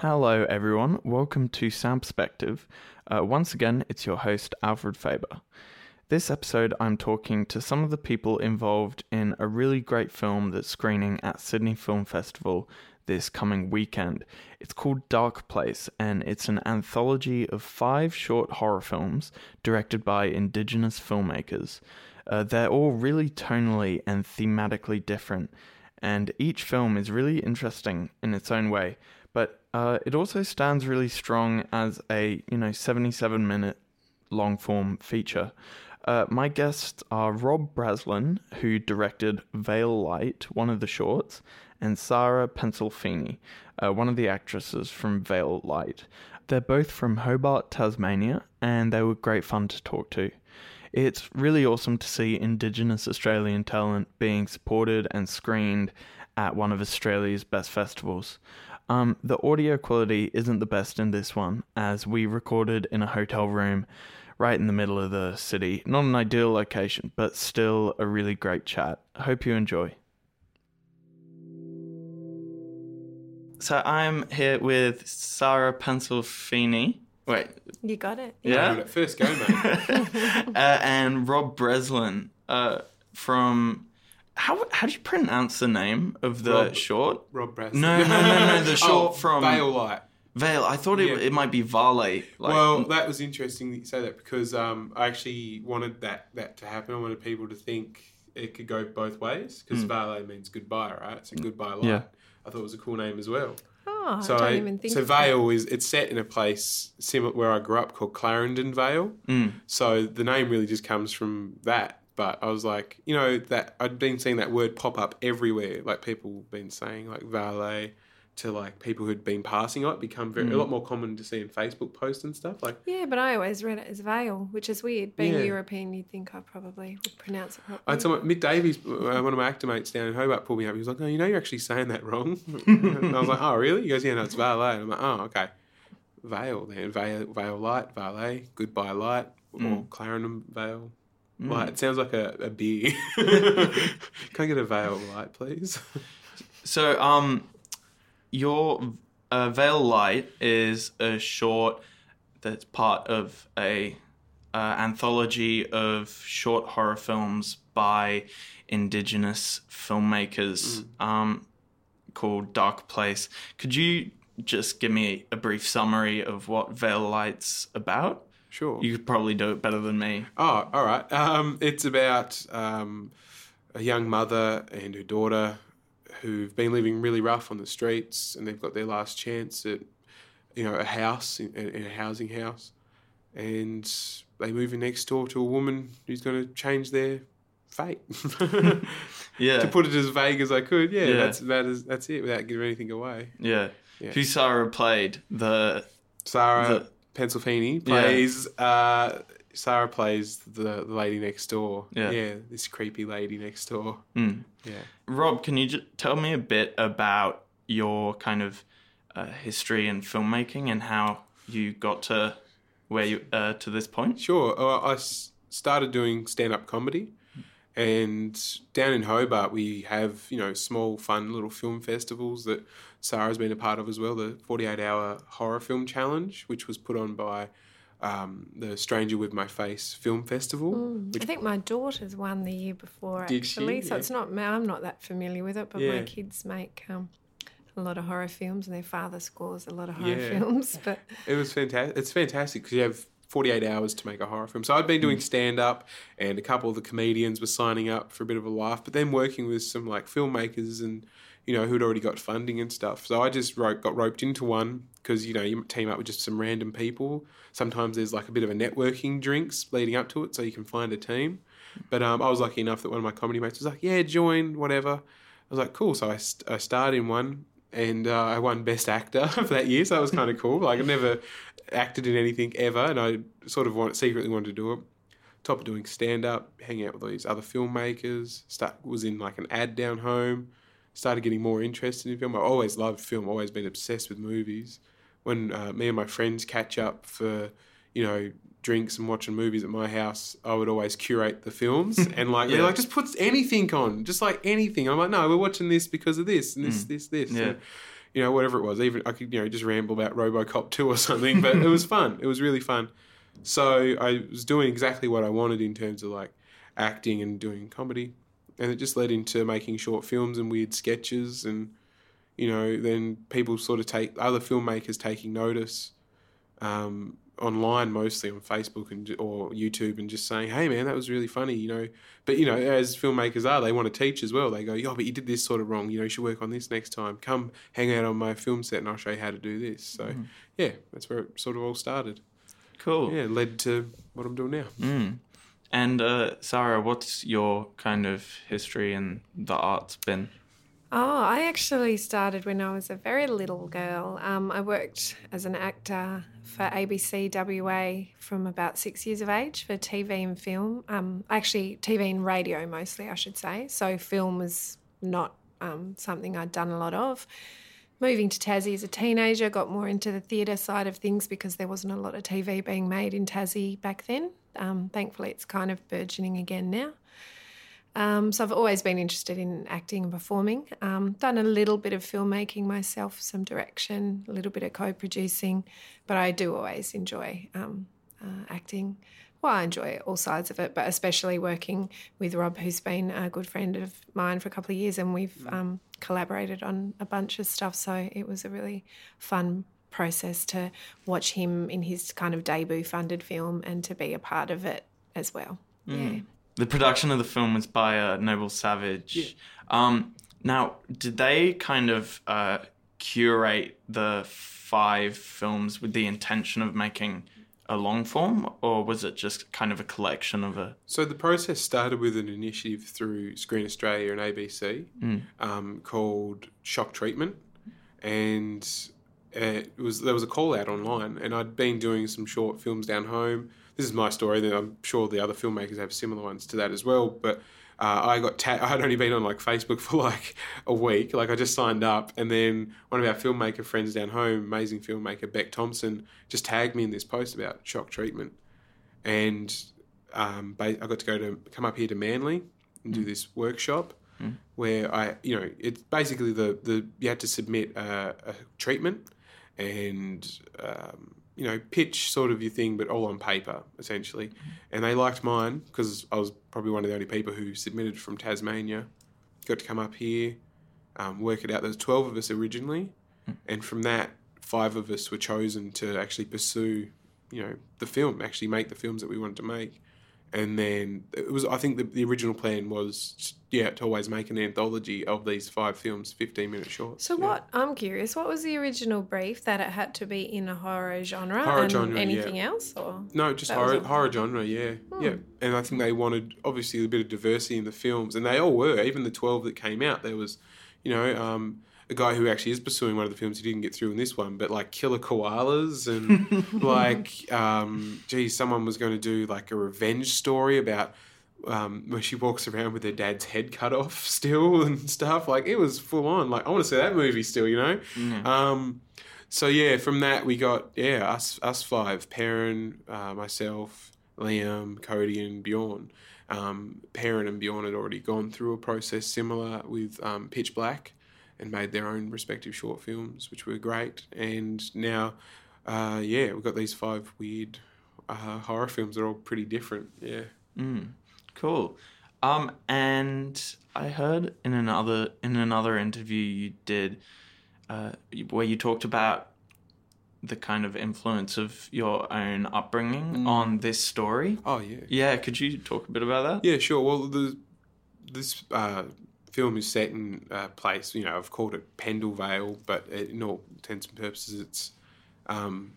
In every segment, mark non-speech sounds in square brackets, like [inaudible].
Hello, everyone. Welcome to Sound Perspective. Uh, once again, it's your host, Alfred Faber. This episode, I'm talking to some of the people involved in a really great film that's screening at Sydney Film Festival this coming weekend. It's called Dark Place, and it's an anthology of five short horror films directed by Indigenous filmmakers. Uh, they're all really tonally and thematically different, and each film is really interesting in its own way. But uh, it also stands really strong as a you know 77 minute long form feature. Uh, my guests are Rob Braslin, who directed Veil Light, one of the shorts, and Sarah Pensilfini, uh, one of the actresses from Veil Light. They're both from Hobart, Tasmania, and they were great fun to talk to. It's really awesome to see Indigenous Australian talent being supported and screened at one of Australia's best festivals. Um, the audio quality isn't the best in this one, as we recorded in a hotel room right in the middle of the city. Not an ideal location, but still a really great chat. Hope you enjoy. So I'm here with Sarah Pensilfini. Wait, You got it. Yeah. Right, First go, mate. [laughs] uh, and Rob Braslin uh, from. How how do you pronounce the name of the Rob- short? Rob Brass. No, no, no, no, the [laughs] short oh, from- Veil Light. Vale. I thought it, Yeah. it might be Vale. Like, well, that was interesting that you say that because um, I actually wanted that that to happen. I wanted people to think it could go both ways because Vale means goodbye, right? So goodbye light. Mm. Yeah. I thought it was a cool name as well. Oh, So I don't I- even think so. Vale is it's set in a place similar where I grew up called Clarendon Vale. Mm. So the name really just comes from that. But I was like, you know, that I'd been seeing that word pop up everywhere. Like people been saying like valet to like people who'd been passing it become very a lot more common to see in Facebook posts and stuff. Like Yeah, but I always read it as veil, which is weird. Being Yeah. European, you'd think I probably would pronounce it I properly. had someone, Mick Davies, uh, one of my actor mates down in Hobart, pulled me up. He was like, "No, you know you're actually saying that wrong." [laughs] and I was like, "Oh, really?" He goes, "Yeah, no, it's valet." And I'm like, "Oh, okay." Veil then, veil Vale Light, Valet, Goodbye Light, or Clarendon Light. It sounds like a, a beer. [laughs] Can I get a veil Light, please? So, um, your uh, Veil Light is a short that's part of a uh, anthology of short horror films by Indigenous filmmakers um, called Dark Place. Could you just give me a brief summary of what Veil Light's about? Sure. You could probably do it better than me. Oh, all right. Um, it's about um, a young mother and her daughter who've been living really rough on the streets, and they've got their last chance at, you know, a house in, in a housing house, and they move in next door to a woman who's going to change their fate. [laughs] Yeah. to put it as vague as I could, yeah, Yeah. that's that is that's it without giving anything away. Yeah. Yeah. Who Sarah played the Sarah The- Pensilfini plays. Uh, Sarah plays the, the lady next door. Yeah. this creepy lady next door. Mm. Yeah. Rob, can you just tell me a bit about your kind of uh, history in filmmaking and how you got to where you uh, to this point? Sure. Uh, I s- started doing stand up comedy, and down in Hobart we have you know small fun little film festivals that Sarah's been a part of as well. The Forty Eight Hour Horror Film Challenge, which was put on by um, the Stranger with My Face Film Festival. I think my daughter's won the year before, Did she? actually. So Yeah. it's not, I'm not that familiar with it, but my kids make um, a lot of horror films and their father scores a lot of horror Yeah. films. [laughs] But It was fantastic. It's fantastic because you have 48 hours to make a horror film. So I'd been doing stand up, and a couple of the comedians were signing up for a bit of a laugh, but then working with some like filmmakers and you know who'd already got funding and stuff. So I just got roped into one because you know you team up with just some random people. Sometimes there's like a bit of a networking drinks leading up to it, so you can find a team. But um, I was lucky enough that one of my comedy mates was like, "Yeah, join whatever." I was like, "Cool." So I, st- I starred in one, and uh, I won Best Actor [laughs] for that year. So that was kind of cool. Like I've never acted in anything ever, and I sort of want, secretly wanted to do it. Top of doing stand up, hanging out with all these other filmmakers. Start was in like an ad down home. Started getting more interested in film. I always loved film. Always been obsessed with movies. When uh, me and my friends catch up for, you know, drinks and watching movies at my house, I would always curate the films [laughs] and like Yeah. they're like just put anything on, just like anything. I'm like, no, we're watching this because of this and this, this, this. Yeah. And, you know, whatever it was. Even I could, you know, just ramble about RoboCop 2 or [laughs] something, but it was fun. It was really fun. So I was doing exactly what I wanted in terms of like acting and doing comedy. And it just led into making short films and weird sketches and you know, then people sort of take other filmmakers taking notice um, online, mostly on Facebook and or YouTube, and just saying, "Hey, man, that was really funny," you know. But you know, as filmmakers are, they want to teach as well. They go, "Yo, but you did this sort of wrong. You know, you should work on this next time. Come hang out on my film set, and I'll show you how to do this." So, mm. yeah, that's where it sort of all started. Cool. Yeah, led to what I'm doing now. Mm. And uh, Sarah, what's your kind of history in the arts been? Oh, I actually started when I was a very little girl. Um, I worked as an actor for ABC WA from about six years of age for TV and film. Um, actually, TV and radio mostly, I should say. So, film was not um, something I'd done a lot of. Moving to Tassie as a teenager, got more into the theatre side of things because there wasn't a lot of TV being made in Tassie back then. Um, thankfully, it's kind of burgeoning again now. Um, so I've always been interested in acting and performing. Um, done a little bit of filmmaking myself, some direction, a little bit of co-producing, but I do always enjoy um, uh, acting. Well, I enjoy all sides of it, but especially working with Rob, who's been a good friend of mine for a couple of years, and we've mm. um, collaborated on a bunch of stuff. So it was a really fun process to watch him in his kind of debut funded film and to be a part of it as well. Mm. Yeah the production of the film was by uh, Noble Savage. Yeah. Um, now, did they kind of uh, curate the five films with the intention of making a long form, or was it just kind of a collection of a? So the process started with an initiative through Screen Australia and ABC mm. um, called Shock Treatment, and it was there was a call out online, and I'd been doing some short films down home this is my story. Then I'm sure the other filmmakers have similar ones to that as well. But uh, I got ta- [laughs] I had only been on like Facebook for like a week. Like I just signed up, and then one of our filmmaker friends down home, amazing filmmaker Beck Thompson, just tagged me in this post about shock treatment, and um, I got to go to come up here to Manly and do mm. this workshop. Mm. Where I, you know, it's basically the, the you had to submit a, a treatment, and um, you know, pitch sort of your thing, but all on paper, essentially. And they liked mine because I was probably one of the only people who submitted from Tasmania. Got to come up here, um, work it out. There was 12 of us originally. And from that, five of us were chosen to actually pursue, you know, the film, actually make the films that we wanted to make and then it was I think the, the original plan was yeah to always make an anthology of these five films, fifteen minute shorts. So yeah. what I'm curious, what was the original brief that it had to be in a horror genre? Horror and genre, anything yeah. else or no, just horror horror genre, yeah, hmm. yeah. And I think they wanted obviously a bit of diversity in the films, and they all were. Even the twelve that came out, there was, you know. Um, a guy who actually is pursuing one of the films he didn't get through in this one, but like killer koalas and [laughs] like, um, geez, someone was going to do like a revenge story about um, where she walks around with her dad's head cut off [laughs] still and stuff. Like it was full on. Like I want to see that movie still, you know. Mm. Um, so yeah, from that we got yeah us us five: Perun, uh, myself, Liam, Kodie, and Bjorn. Um, Perun and Bjorn had already gone through a process similar with um, Pitch Black and made their own respective short films, which were great. And now, uh, yeah, we've got these five weird uh, horror films. They're all pretty different. Yeah. Mm, cool. Um, and I heard in another in another interview you did, uh, where you talked about the kind of influence of your own upbringing mm. on this story. Oh yeah. Yeah, could you talk a bit about that? Yeah, sure. Well, the this uh, film is set in a place, you know, I've called it Pendle Vale, but in all intents and purposes, it's um,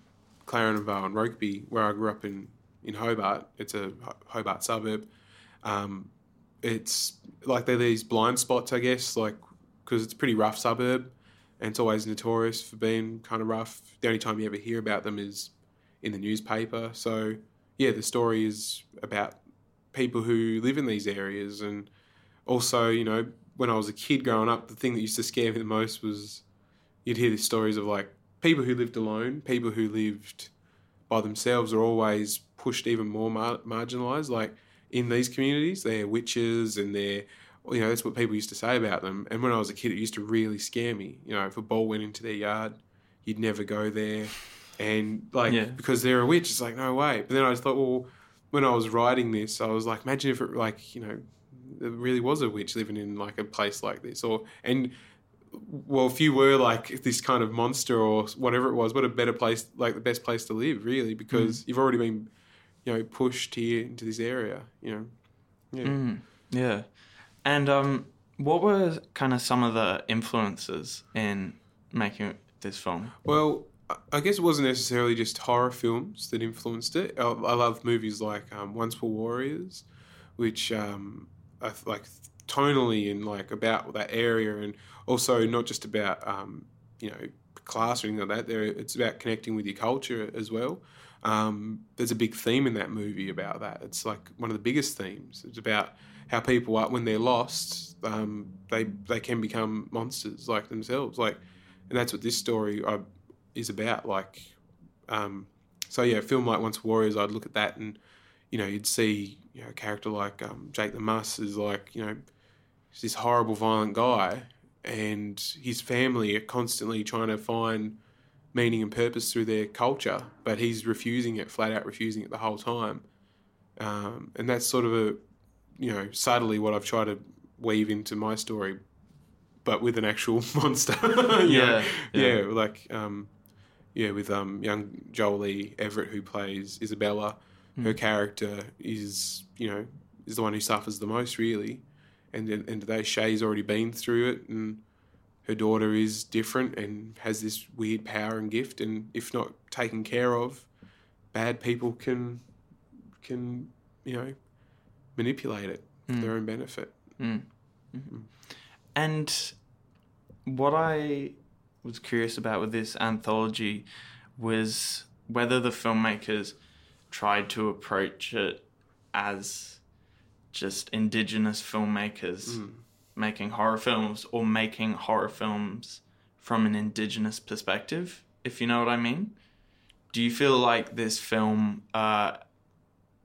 Clarendon Vale and Rokeby, where I grew up in, in Hobart. It's a Hobart suburb. Um, it's like they're these blind spots, I guess, like because it's a pretty rough suburb, and it's always notorious for being kind of rough. The only time you ever hear about them is in the newspaper. So yeah, the story is about people who live in these areas and also, you know, when I was a kid growing up, the thing that used to scare me the most was you'd hear these stories of like people who lived alone, people who lived by themselves are always pushed even more mar- marginalized. Like in these communities, they're witches and they're you know, that's what people used to say about them. And when I was a kid, it used to really scare me. You know, if a ball went into their yard, you'd never go there. And like, Yeah. because they're a witch, it's like, no way. But then I just thought, well, when I was writing this, I was like, imagine if it, like, you know, there really was a witch living in like a place like this. Or, and, well, if you were like this kind of monster or whatever it was, what a better place, like the best place to live, really, because you've already been, you know, pushed here into this area, you know. Yeah. Mm, yeah. And um, what were kind of some of the influences in making this film? Well, I- guess it wasn't necessarily just horror films that influenced it. I, I love movies like um, Once Were Warriors, which um, like tonally and like about that area, and also not just about um, you know class or anything like that. There, it's about connecting with your culture as well. Um, there's a big theme in that movie about that. It's like one of the biggest themes. It's about how people are when they're lost, um, they they can become monsters like themselves. Like, and that's what this story uh, is about. Like, um, so yeah, a film like Once Warriors, I'd look at that and you know you'd see you know a character like um, Jake the Muss is like you know he's this horrible, violent guy, and his family are constantly trying to find meaning and purpose through their culture, but he's refusing it, flat out refusing it the whole time. Um, and that's sort of a, you know, subtly what I've tried to weave into my story, but with an actual [laughs] monster. [laughs] Yeah, yeah. yeah, like, um, yeah, with um, young Jolie Everett who plays Isabella, her character is, you know, is the one who suffers the most, really. And and today Shay's already been through it, and her daughter is different and has this weird power and gift. And if not taken care of, bad people can can you know manipulate it for their own benefit. Mm. Mhm. And what I was curious about with this anthology was whether the filmmakers tried to approach it as just indigenous filmmakers making horror films or making horror films from an indigenous perspective, if you know what I mean. Do you feel like this film uh,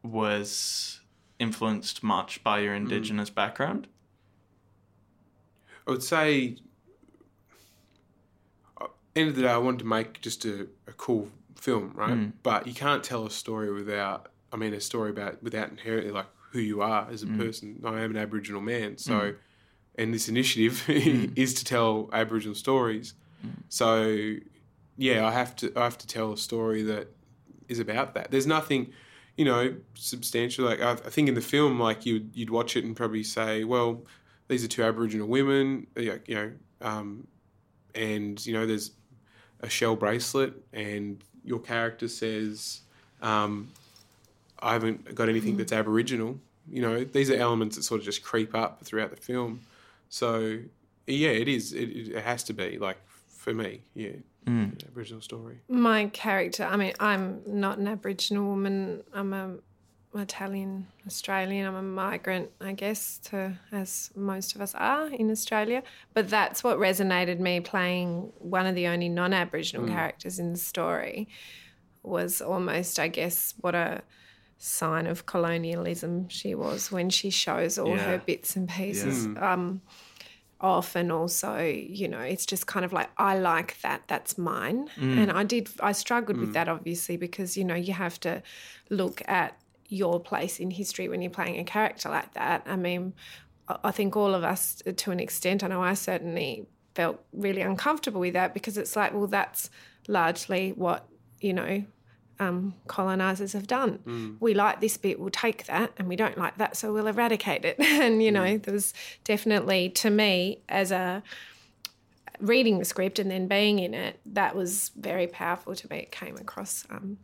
was influenced much by your indigenous background? I would say, uh, end of the day, I wanted to make just a, a cool film, right? Mm. But you can't tell a story without, I mean, a story about without inherently like who you are as a hmm. person. I am an Aboriginal man, so, hmm. and this initiative [laughs] hmm. is to tell Aboriginal stories. So, yeah, I have to I have to tell a story that is about that. There's nothing, you know, substantial. Like I, I think in the film, like you you'd watch it and probably say, well, these are two Aboriginal women, uh, you know, um, and you know, there's a shell bracelet, and your character says, um, I haven't got anything that's Aboriginal. You know, these are elements that sort of just creep up throughout the film. So, yeah, it is. It, it has to be like for me, yeah, an Aboriginal story. My character, I mean, I'm not an Aboriginal woman. I'm a Italian Australian. I'm a migrant, I guess, to as most of us are in Australia. But that's what resonated me playing one of the only non-Aboriginal mm. characters in the story was almost, I guess, what a sign of colonialism she was when she shows all Yeah. her bits and pieces um, off and also you know it's just kind of like i like that that's mine mm. and i did i struggled with mm. that obviously because you know you have to look at your place in history when you're playing a character like that i mean I- think all of us uh, to an extent i know i certainly felt really uncomfortable with that because it's like well that's largely what you know um, colonizers have done. We like this bit, we'll take that, and we don't like that, so we'll eradicate it. [laughs] and you know, there was definitely to me as a reading the script and then being in it, that was very powerful to me. It came across, um,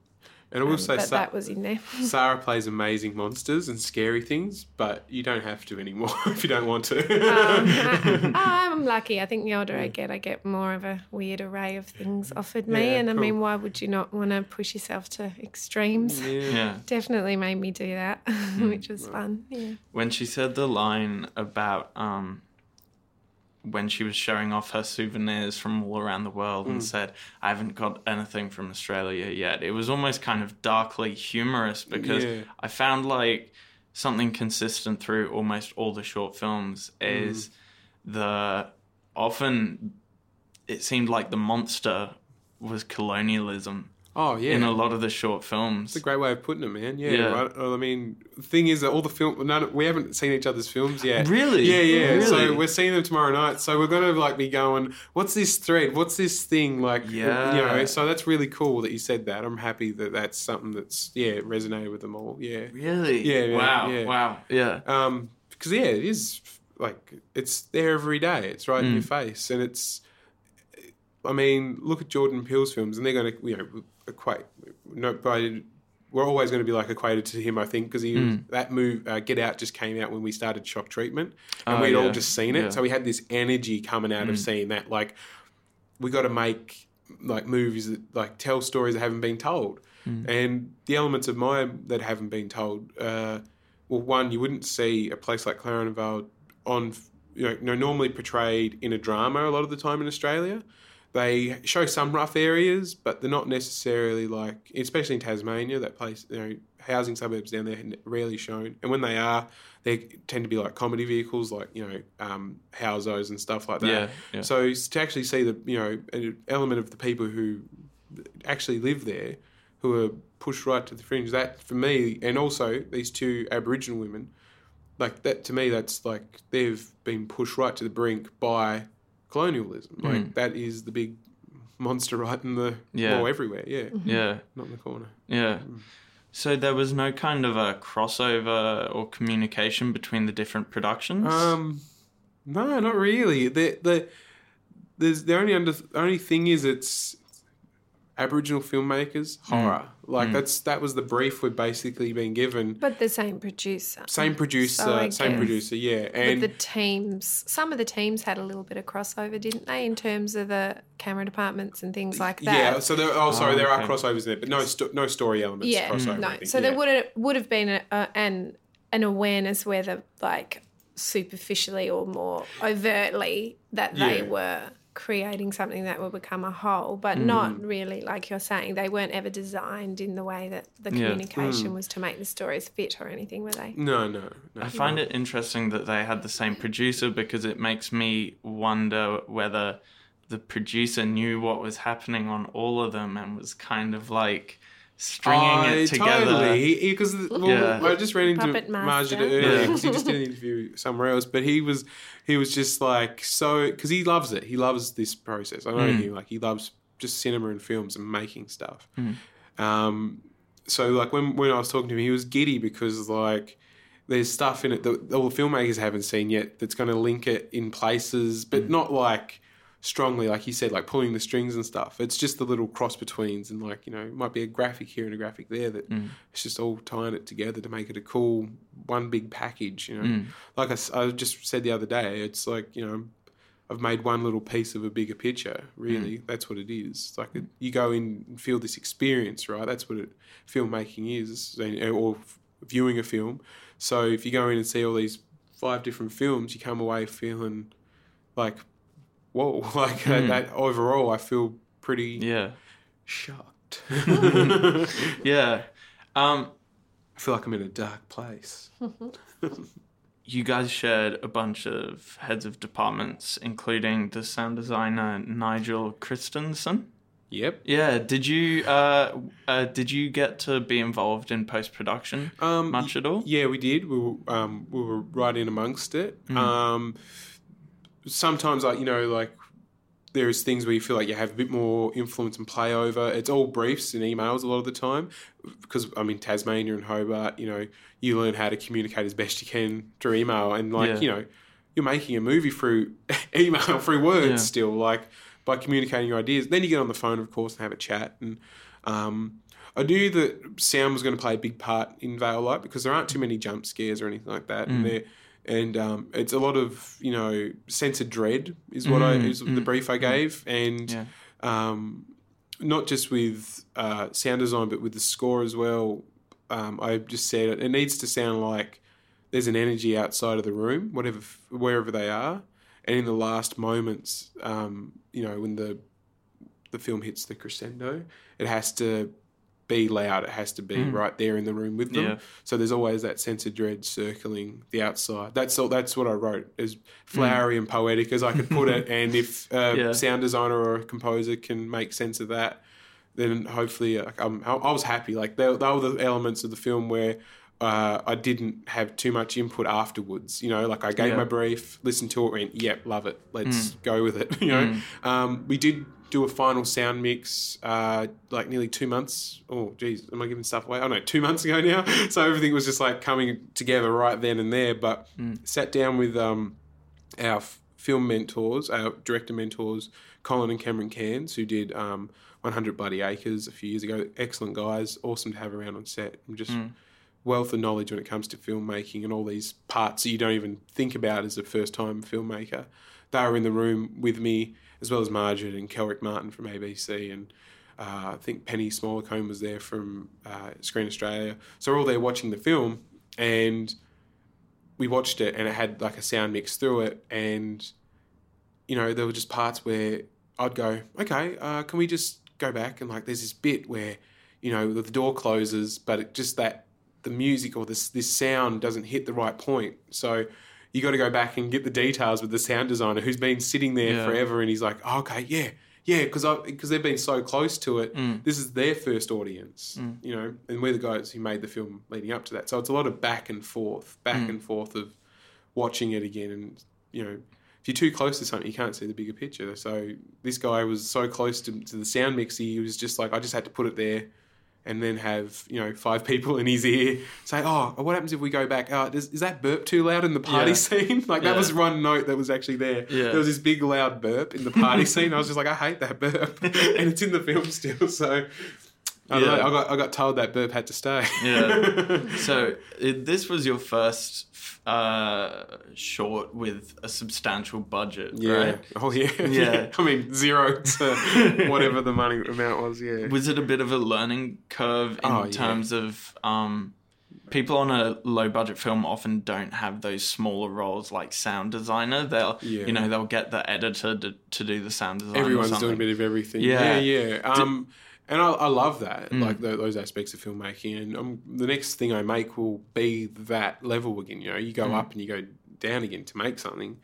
And I will um, say, but Sa- that was in there. [laughs] Sarah plays amazing monsters and scary things, but you don't have to anymore [laughs] if you don't want to. Um, [laughs] I, I'm lucky. I think the older I get, I get more of a weird array of things offered me. Yeah, and I mean, why would you not want to push yourself to extremes? Yeah. Definitely made me do that, which was fun. Yeah. When she said the line about um, when she was showing off her souvenirs from all around the world Mm. and said, I haven't got anything from Australia yet, it was almost kind of darkly humorous because Yeah. I found like something consistent through almost all the short films is the often it seemed like the monster was colonialism Oh yeah, in a lot of the short films. It's a great way of putting it, man. Yeah, Yeah. right. I mean, thing is that all the film, none, we haven't seen each other's films yet. Really? Yeah, yeah. Really? So we're seeing them tomorrow night. So we're gonna like be going, what's this thread? What's this thing? Like, Yeah. you know. So that's really cool that you said that. I'm happy that that's something that's yeah resonated with them all. Yeah. Really? Yeah, wow. yeah. Wow. Yeah. Um, because yeah, it is like it's there every day. It's right in Mm. your face, and it's. I mean, look at Jordan Peele's films, and they're going to you know equate. No, but we're always going to be like equated to him, I think, because he Mm. that move uh, Get Out just came out when we started Shock Treatment, and Oh, we'd all just seen it, Yeah. so we had this energy coming out of Mm. seeing that. Like, we got to make like movies that like tell stories that haven't been told, Mm. and the elements of mine that haven't been told. Uh, well, one, you wouldn't see a place like Clarenvale on, you know, normally portrayed in a drama a lot of the time in Australia. They show some rough areas, but they're not necessarily like, especially in Tasmania, that place, you know, housing suburbs down there rarely shown. And when they are, they tend to be like comedy vehicles, like, you know, um, housos and stuff like that. Yeah. Yeah. So to actually see the you know an element of the people who actually live there, who are pushed right to the fringe, that for me, and also these two Aboriginal women, like that to me, that's like they've been pushed right to the brink by colonialism. Like Mm. that is the big monster right in the Yeah. well everywhere. Yeah, yeah. not in the corner. Yeah. Mm. So there was no kind of a crossover or communication between the different productions. Um, no, not really. The the there's the only under only thing is it's Aboriginal filmmakers horror. Like Mm. that's that was the brief we've basically been given. But the same producer. Same producer, So same guess producer, yeah. But And the teams, some of the teams had a little bit of crossover, didn't they, in terms of the camera departments and things like that? yeah, so there. Oh, sorry, Oh, there are okay. crossovers there, but no, sto- no story elements. Yeah, crossover, no. So yeah. there would have would have been a, a, an an awareness whether like superficially or more overtly that they were creating something that will become a whole, but Mm. not really like you're saying. They weren't ever designed in the way that the Yeah. communication Mm. was to make the stories fit or anything, were they? No, no, no. I find it interesting that they had the same producer because it makes me wonder whether the producer knew what was happening on all of them and was kind of like stringing Oh, it together. Totally, because well, Yeah. I just ran into Puppet Marge master. earlier Yeah. because he just did an interview somewhere else. But he was he was just like so because he loves it. He loves this process. I know Mm. him. Like he loves just cinema and films and making stuff. Mm. Um, so like when when I was talking to him, he was giddy because like. There's stuff in it that all the filmmakers haven't seen yet that's going to link it in places, but not like strongly, like you said, like pulling the strings and stuff. It's just the little cross betweens, and like you know, it might be a graphic here and a graphic there that Mm. it's just all tying it together to make it a cool one big package. You know, Mm. like I just said the other day, it's like you know, I've made one little piece of a bigger picture. Really, that's what it is. It's like it, you go in and feel this experience, right? That's what it, filmmaking is, or viewing a film. So if you go in and see all these five different films, you come away feeling like, whoa, [laughs] like Mm. that, overall, I feel pretty Yeah. shocked. [laughs] [laughs] Yeah. Um, I feel like I'm in a dark place. you guys shared a bunch of heads of departments, including the sound designer Nigel Christensen. Yep. Yeah, did you uh, uh, did you get to be involved in post production Um, much at all? Yeah, we did. We were um, we were right in amongst it. Mm. Um, sometimes, like you know, like there's things where you feel like you have a bit more influence and play over. It's all briefs and emails a lot of the time because I'm in Tasmania and Hobart. You know, you learn how to communicate as best you can through email, and like Yeah. you know, you're making a movie through [laughs] email, through words Yeah. still, like by communicating your ideas. Then you get on the phone, of course, and have a chat and. Um, I knew that sound was going to play a big part in Veil Light because there aren't too many jump scares or anything like that. Mm. And, there, and um, it's a lot of you know sense of dread is what I Mm, is the mm, brief I gave, and Yeah. um, not just with uh, sound design but with the score as well. Um, I just said it, it needs to sound like there's an energy outside of the room, whatever wherever they are, and in the last moments, um, you know, when the the film hits the crescendo, it has to be loud. It has to be right there in the room with them. Yeah. So there's always that sense of dread circling the outside. That's all. That's what I wrote as flowery and poetic as I could put it. [laughs] And if a Yeah. sound designer or a composer can make sense of that, then hopefully I, was happy. Like they, they were the elements of the film where. Uh, I didn't have too much input afterwards, you know. Like I gave Yeah. my brief, listened to it, went, "Yep, love it. Let's go with it." [laughs] You know, um, we did do a final sound mix uh, like nearly two months. Oh, geez, am I giving stuff away? Oh no, two months ago now. [laughs] So everything was just like coming together right then and there. But sat down with um, our f- film mentors, our director mentors, Colin and Cameron Cairns, who did um, 100 Bloody Acres a few years ago. Excellent guys, awesome to have around on set. And just wealth of knowledge when it comes to filmmaking and all these parts that you don't even think about as a first time filmmaker. They were in the room with me, as well as Margaret and Kelrick Martin from ABC, and uh, I think Penny Smallacombe was there from uh, Screen Australia. So we're all there watching the film, and we watched it, and it had like a sound mix through it, and you know there were just parts where I'd go, okay, uh, can we just go back and like there's this bit where you know the door closes, but it just that the music or this this sound doesn't hit the right point, so. You got to go back and get the details with the sound designer who's been sitting there Yeah. forever, and he's like, oh, "Okay, yeah, yeah," because because they've been so close to it. Mm. This is their first audience, you know, and we're the guys who made the film leading up to that. So it's a lot of back and forth, back Mm. and forth of watching it again, and you know, if you're too close to something, you can't see the bigger picture. So this guy was so close to, to the sound mix, he was just like, I just had to put it there. And then have you know five people in his ear say, "Oh, what happens if we go back? Uh, oh, is, is that burp too loud in the party Yeah. scene?" [laughs] Like that Yeah. was one note that was actually there. Yeah. There was this big loud burp in the party scene. I was just like, "I hate that burp," [laughs] and it's in the film still. So I, Yeah. know, I got I got told that burp had to stay. Yeah. [laughs] So it, this was your first uh, short with a substantial budget, Yeah. right? Oh yeah. Yeah. [laughs] I mean zero to [laughs] whatever the money amount was. Yeah. Was it a bit of a learning curve in Oh, yeah. terms of um, people on a low budget film often don't have those smaller roles like sound designer? They'll Yeah. you know they'll get the editor to, to do the sound design. or Everyone's doing a bit of everything. Yeah. Yeah. Yeah. Um, and I, I love that, Mm. like tho- those aspects of filmmaking. And um, the next thing I make will be that level again. You know, you Mm. go up and you go down again to make something.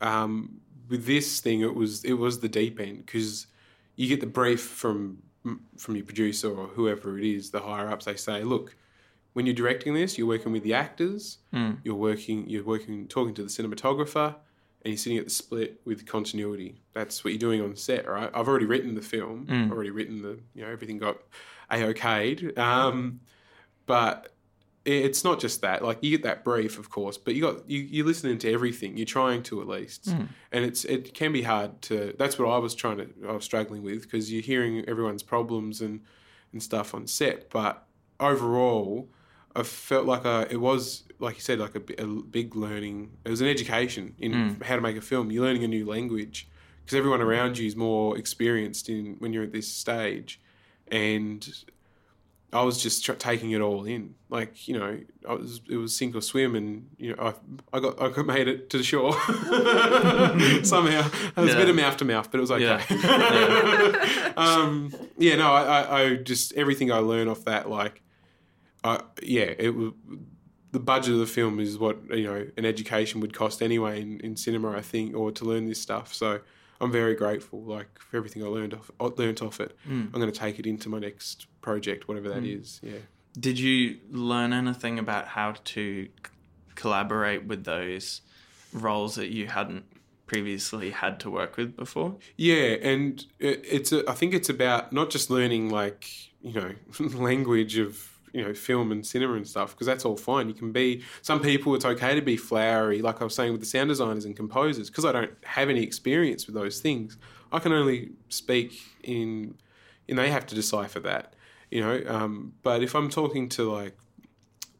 Um, with this thing, it was it was the deep end because you get the brief from from your producer or whoever it is, the higher ups. They say, look, when you're directing this, you're working with the actors, Mm. you're working, you're working, talking to the cinematographer, and you're sitting at the split with continuity. That's what you're doing on set, right? I've already written the film, Mm. already written the, you know, everything got a okayed, um, but it's not just that. Like you get that brief, of course, but you got you you're listening to everything. You're trying to at least, Mm. and it's it can be hard to. That's what I was trying to. I was struggling with because you're hearing everyone's problems and and stuff on set, but overall, I felt like I, it was like you said, like a, a big learning. It was an education in Mm. how to make a film. You're learning a new language because everyone around you is more experienced in when you're at this stage, and I was just tr- taking it all in. Like you know, I was it was sink or swim, and you know, I I got I got made it to the shore [laughs] somehow. It was a bit of mouth to mouth, but it was okay. [laughs] Yeah. um, yeah, no, I, I, I just everything I learned off that, like, I yeah, it was the budget of the film is what you know an education would cost anyway in, in cinema, I think, or to learn this stuff. So I'm very grateful, like for everything I learned off I learned off it. Mm. I'm going to take it into my next project, whatever that is. Yeah. Did you learn anything about how to c- collaborate with those roles that you hadn't previously had to work with before? Yeah, and it, it's a, I think it's about not just learning like you know [laughs] language of you know film and cinema and stuff because that's all fine. You can be some people. It's okay to be flowery, like I was saying with the sound designers and composers, because I don't have any experience with those things. I can only speak in, and they have to decipher that, you know. Um, but if I'm talking to like,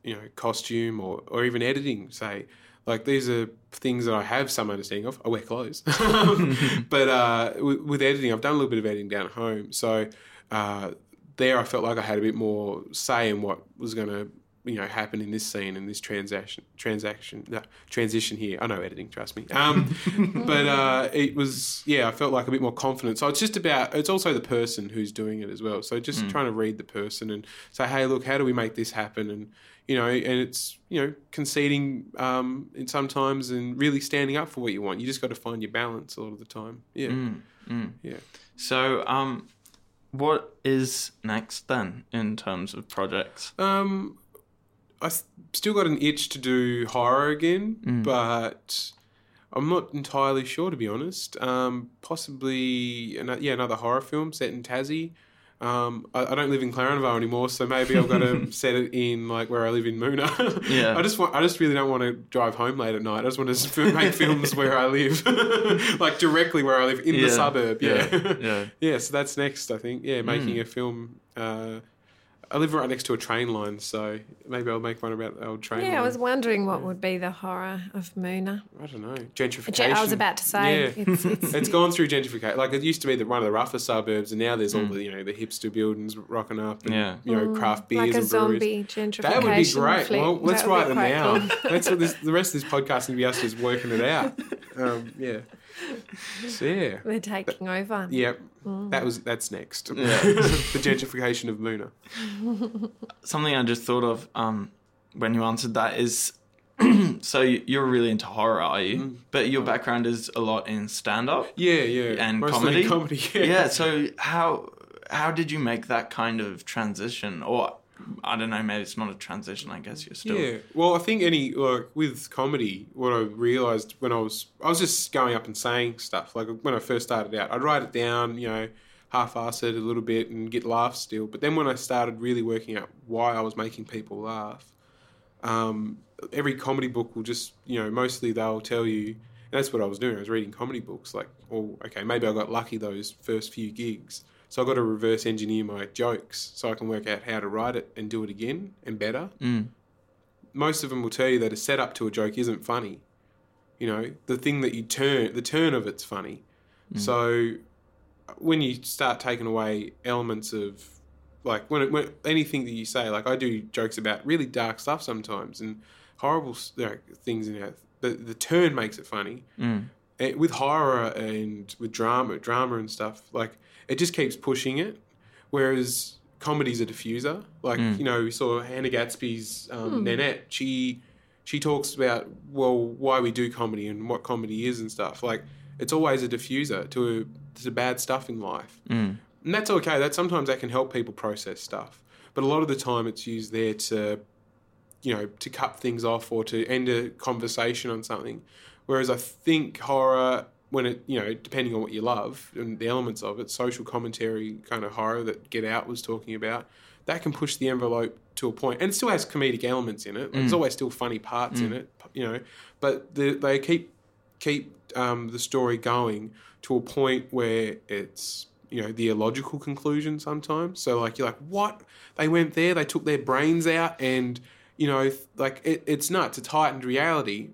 you know, costume or or even editing, say. Like these are things that I have some understanding of. I wear clothes, [laughs] but uh, with, with editing, I've done a little bit of editing down at home. So uh, there, I felt like I had a bit more say in what was going to you know happen in this scene in this transaction transaction no, transition here. I know editing, trust me. Um, [laughs] but uh, it was yeah, I felt like a bit more confident. So it's just about it's also the person who's doing it as well. So just trying to read the person and say, hey, look, how do we make this happen? And you know, and it's you know conceding um, in sometimes and really standing up for what you want. You just got to find your balance a lot of the time. Yeah, Mm, yeah. So, um, what is next then in terms of projects? Um, I still got an itch to do horror again, but I'm not entirely sure to be honest. Um, possibly, yeah, another horror film set in Tassie. Um, I, I don't live in Clarenvale anymore, so maybe I've got to [laughs] set it in like where I live in Moona. [laughs] Yeah. I just want, I just really don't want to drive home late at night. I just want to [laughs] make films where I live, like directly where I live in Yeah. the suburb. Yeah, Yeah, yeah. yeah. So that's next, I think. Yeah, making a film. Uh, I live right next to a train line, so maybe I'll make one about the old train Yeah, line. I was wondering what would be the horror of Moona. I don't know. Gentrification. I was about to say Yeah. it's, it's [laughs] [laughs] It's gone through gentrification. Like it used to be the, one of the rougher suburbs, and now there's Mm. all the you know the hipster buildings rocking up, and Yeah. you know craft beers like a and breweries. zombie gentrification. That would be great. flick. Well, let's write be them quite now. cool. [laughs] That's what this, the rest of this podcast can be us just working it out. Um, yeah. So yeah. They're taking over. Yep. That was that's next. Yeah. [laughs] the gentrification of Moona. [laughs] Something I just thought of um, when you answered that is [clears throat] so you- you're really into horror, are you? But your background is a lot in stand up. Yeah, yeah. And Mostly comedy? comedy. [laughs] Yeah. Yeah, so how how did you make that kind of transition? Or I don't know, maybe it's not a transition, I guess you're still Yeah. Well, I think any like with comedy, what I realized when I was I was just going up and saying stuff. Like when I first started out, I'd write it down, you know, half-ass it a little bit and get laughs still. But then when I started really working out why I was making people laugh, um, every comedy book will just, you know, mostly they'll tell you. And that's what I was doing. I was reading comedy books. Like, oh, okay, maybe I got lucky those first few gigs. So I got to reverse engineer my jokes so I can work out how to write it and do it again and better Mm. most of them will tell you that a setup to a joke isn't funny. You know, the thing that you turn, the turn of it's funny. So when you start taking away elements of, like, when, it, when anything that you say, like, I do jokes about really dark stuff sometimes and horrible you know, things in it. The, the turn makes it funny. Mm. And with horror and with drama, drama and stuff, like, it just keeps pushing it. Whereas comedy's a diffuser. Like, you know, we saw Hannah Gadsby's um, Nanette. She she talks about well why we do comedy and what comedy is and stuff. Like, it's always a diffuser to a, to bad stuff in life, Mm. and that's okay. That sometimes that can help people process stuff, but a lot of the time it's used there to you know to cut things off or to end a conversation on something. Whereas I think horror when it you know depending on what you love and the elements of it social commentary kind of horror that get out was talking about that can push the envelope to a point and it still has comedic elements in it. Like, there's always still funny parts in it you know but the, they keep keep um, the story going to a point where it's you know the illogical conclusion sometimes. So like you're like what? They went there they took their brains out and you know like it, it's nuts. It's heightened reality.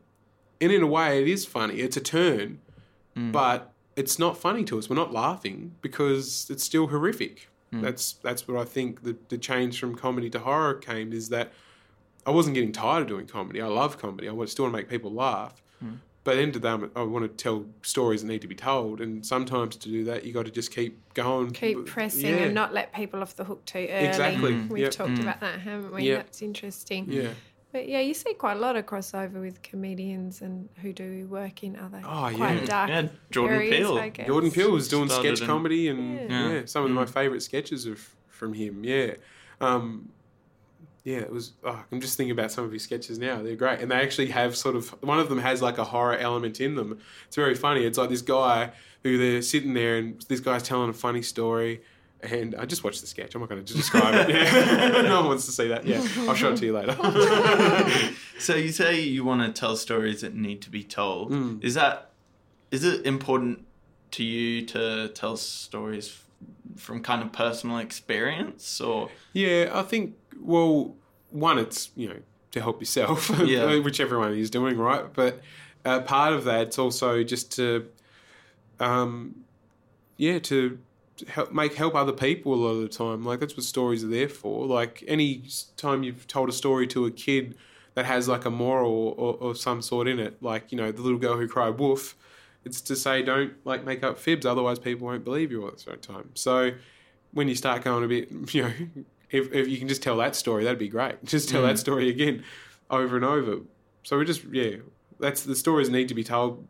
And in a way it is funny. It's a turn Mm. but it's not funny to us we're not laughing because it's still horrific mm. that's that's what i think the, the change from comedy to horror came is that i wasn't getting tired of doing comedy i love comedy i want- still want to make people laugh mm. but at the end of the I want to tell stories that need to be told, and sometimes to do that, you got to just keep going, Keep pressing Yeah. and not let people off the hook too early. Exactly. Mm. We've Yep. talked about that, haven't we? Yep. That's interesting. Yeah. But yeah, you see quite a lot of crossover with comedians and who do work in other Oh, quite yeah. dark Yeah, Jordan areas, Peele. I guess. Jordan Peele was doing Started sketch in- comedy, and Yeah. yeah, some of Mm. my favourite sketches are f- from him. Yeah, um, yeah, it was. Oh, I'm just thinking about some of his sketches now. They're great, and they actually have sort of one of them has like a horror element in them. It's very funny. It's like this guy who they're sitting there, and this guy's telling a funny story. And I just watched the sketch. I'm not going to describe it. Yeah. [laughs] no one wants to see that. Yeah, I'll show it to you later. [laughs] So you say you want to tell stories that need to be told. Mm. Is that is it important to you to tell stories from kind of personal experience or Yeah, I think well, one, it's you know to help yourself, [laughs] Yeah. which everyone is doing, right? But uh, part of that, it's also just to, um, yeah, to help make help other people a lot of the time. Like that's what stories are there for. Like any time you've told a story to a kid that has like a moral or, or some sort in it, like you know the little girl who cried wolf. It's to say don't like make up fibs, otherwise people won't believe you all the time. So when you start going a bit, [laughs] you know, if if you can just tell that story, that'd be great. [laughs] Just tell Mm. that story again, over and over. So we just yeah, that's the stories need to be told.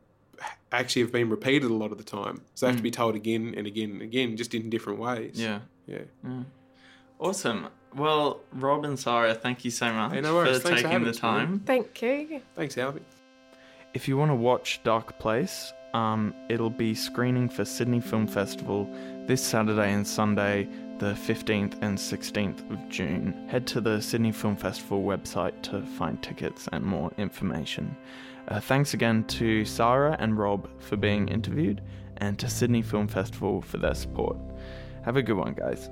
Actually, have been repeated a lot of the time, so they have to be told again and again and again, just in different ways. Yeah. yeah. Awesome. Well, Rob and Sarah, thank you so much Hey, no for Thanks taking having the us, man. time. Thank you. Thanks, Albie. If you want to watch Dark Place, um, it'll be screening for Sydney Film Festival this Saturday and Sunday, the 15th and 16th of June. Head to the Sydney Film Festival website to find tickets and more information. Uh, thanks again to Sarah and Rob for being interviewed, and to Sydney Film Festival for their support. Have a good one, guys.